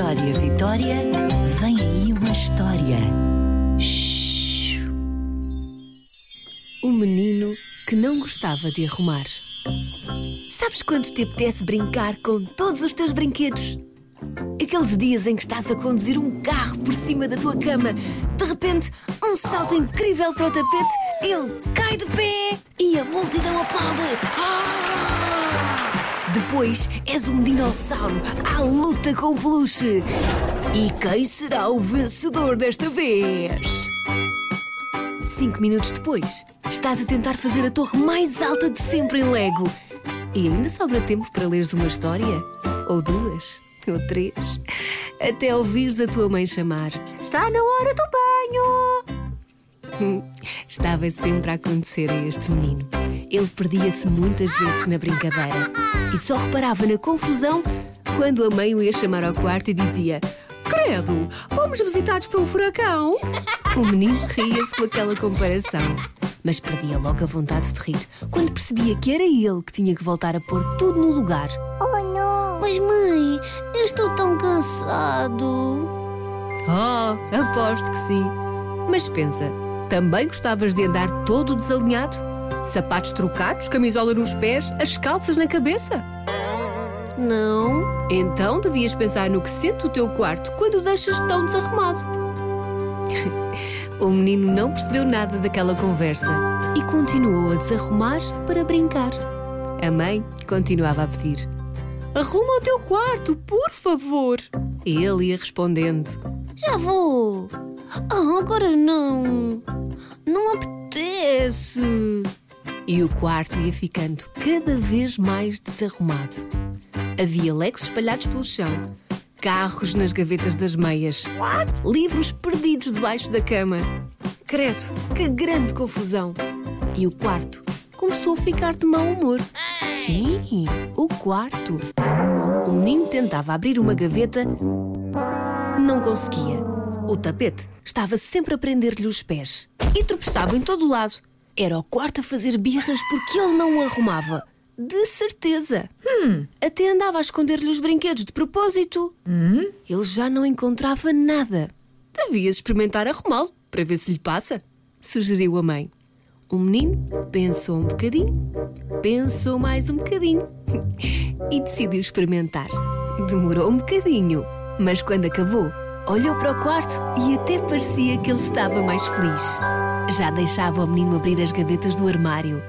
Vitória, Vitória, vem aí uma história. Shhh. O menino que não gostava de arrumar. Sabes quando te apetece brincar com todos os teus brinquedos? Aqueles dias em que estás a conduzir um carro por cima da tua cama, de repente, um salto incrível para o tapete, ele cai de pé e a multidão aplaude. Ah! Depois és um dinossauro à luta com o peluche. E quem será o vencedor desta vez? Cinco minutos depois, estás a tentar fazer a torre mais alta de sempre em Lego. E ainda sobra tempo para leres uma história? Ou duas? Ou três? Até ouvires a tua mãe chamar. Está na hora do banho! Estava sempre a acontecer a este menino. Ele perdia-se muitas vezes na brincadeira e só reparava na confusão quando a mãe o ia chamar ao quarto e dizia: Credo, fomos visitados por um furacão. O menino ria-se com aquela comparação, mas perdia logo a vontade de rir quando percebia que era ele que tinha que voltar a pôr tudo no lugar. Oh não! Mas mãe, eu estou tão cansado. Oh, aposto que sim. Mas pensa, também gostavas de andar todo desalinhado? Sapatos trocados, camisola nos pés, as calças na cabeça? Não. Então devias pensar no que sente o teu quarto quando o deixas tão desarrumado. o menino não percebeu nada daquela conversa e continuou a desarrumar para brincar. A mãe continuava a pedir: Arruma o teu quarto, por favor. Ele ia respondendo: Já vou. Ah, agora não. Não apetece. E o quarto ia ficando cada vez mais desarrumado. Havia legos espalhados pelo chão, carros nas gavetas das meias, livros perdidos debaixo da cama. Credo, que grande confusão! E o quarto começou a ficar de mau humor. Sim, o quarto. O menino tentava abrir uma gaveta, não conseguia. O tapete estava sempre a prender-lhe os pés e tropeçava em todo o lado. Era o quarto a fazer birras porque ele não o arrumava. De certeza. Hum. Até andava a esconder-lhe os brinquedos de propósito. Hum? Ele já não encontrava nada. Devias experimentar arrumá-lo para ver se lhe passa, sugeriu a mãe. O menino pensou um bocadinho, pensou mais um bocadinho e decidiu experimentar. Demorou um bocadinho, mas quando acabou, olhou para o quarto e até parecia que ele estava mais feliz. Já deixava o menino abrir as gavetas do armário.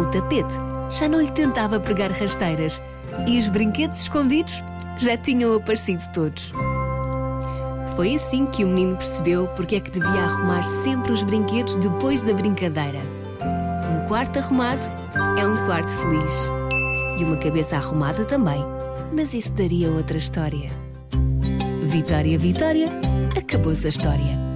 O tapete já não lhe tentava pregar rasteiras e os brinquedos escondidos já tinham aparecido todos. Foi assim que o menino percebeu porque é que devia arrumar sempre os brinquedos depois da brincadeira. Um quarto arrumado é um quarto feliz. E uma cabeça arrumada também. Mas isso daria outra história. Vitória, Vitória, acabou-se a história.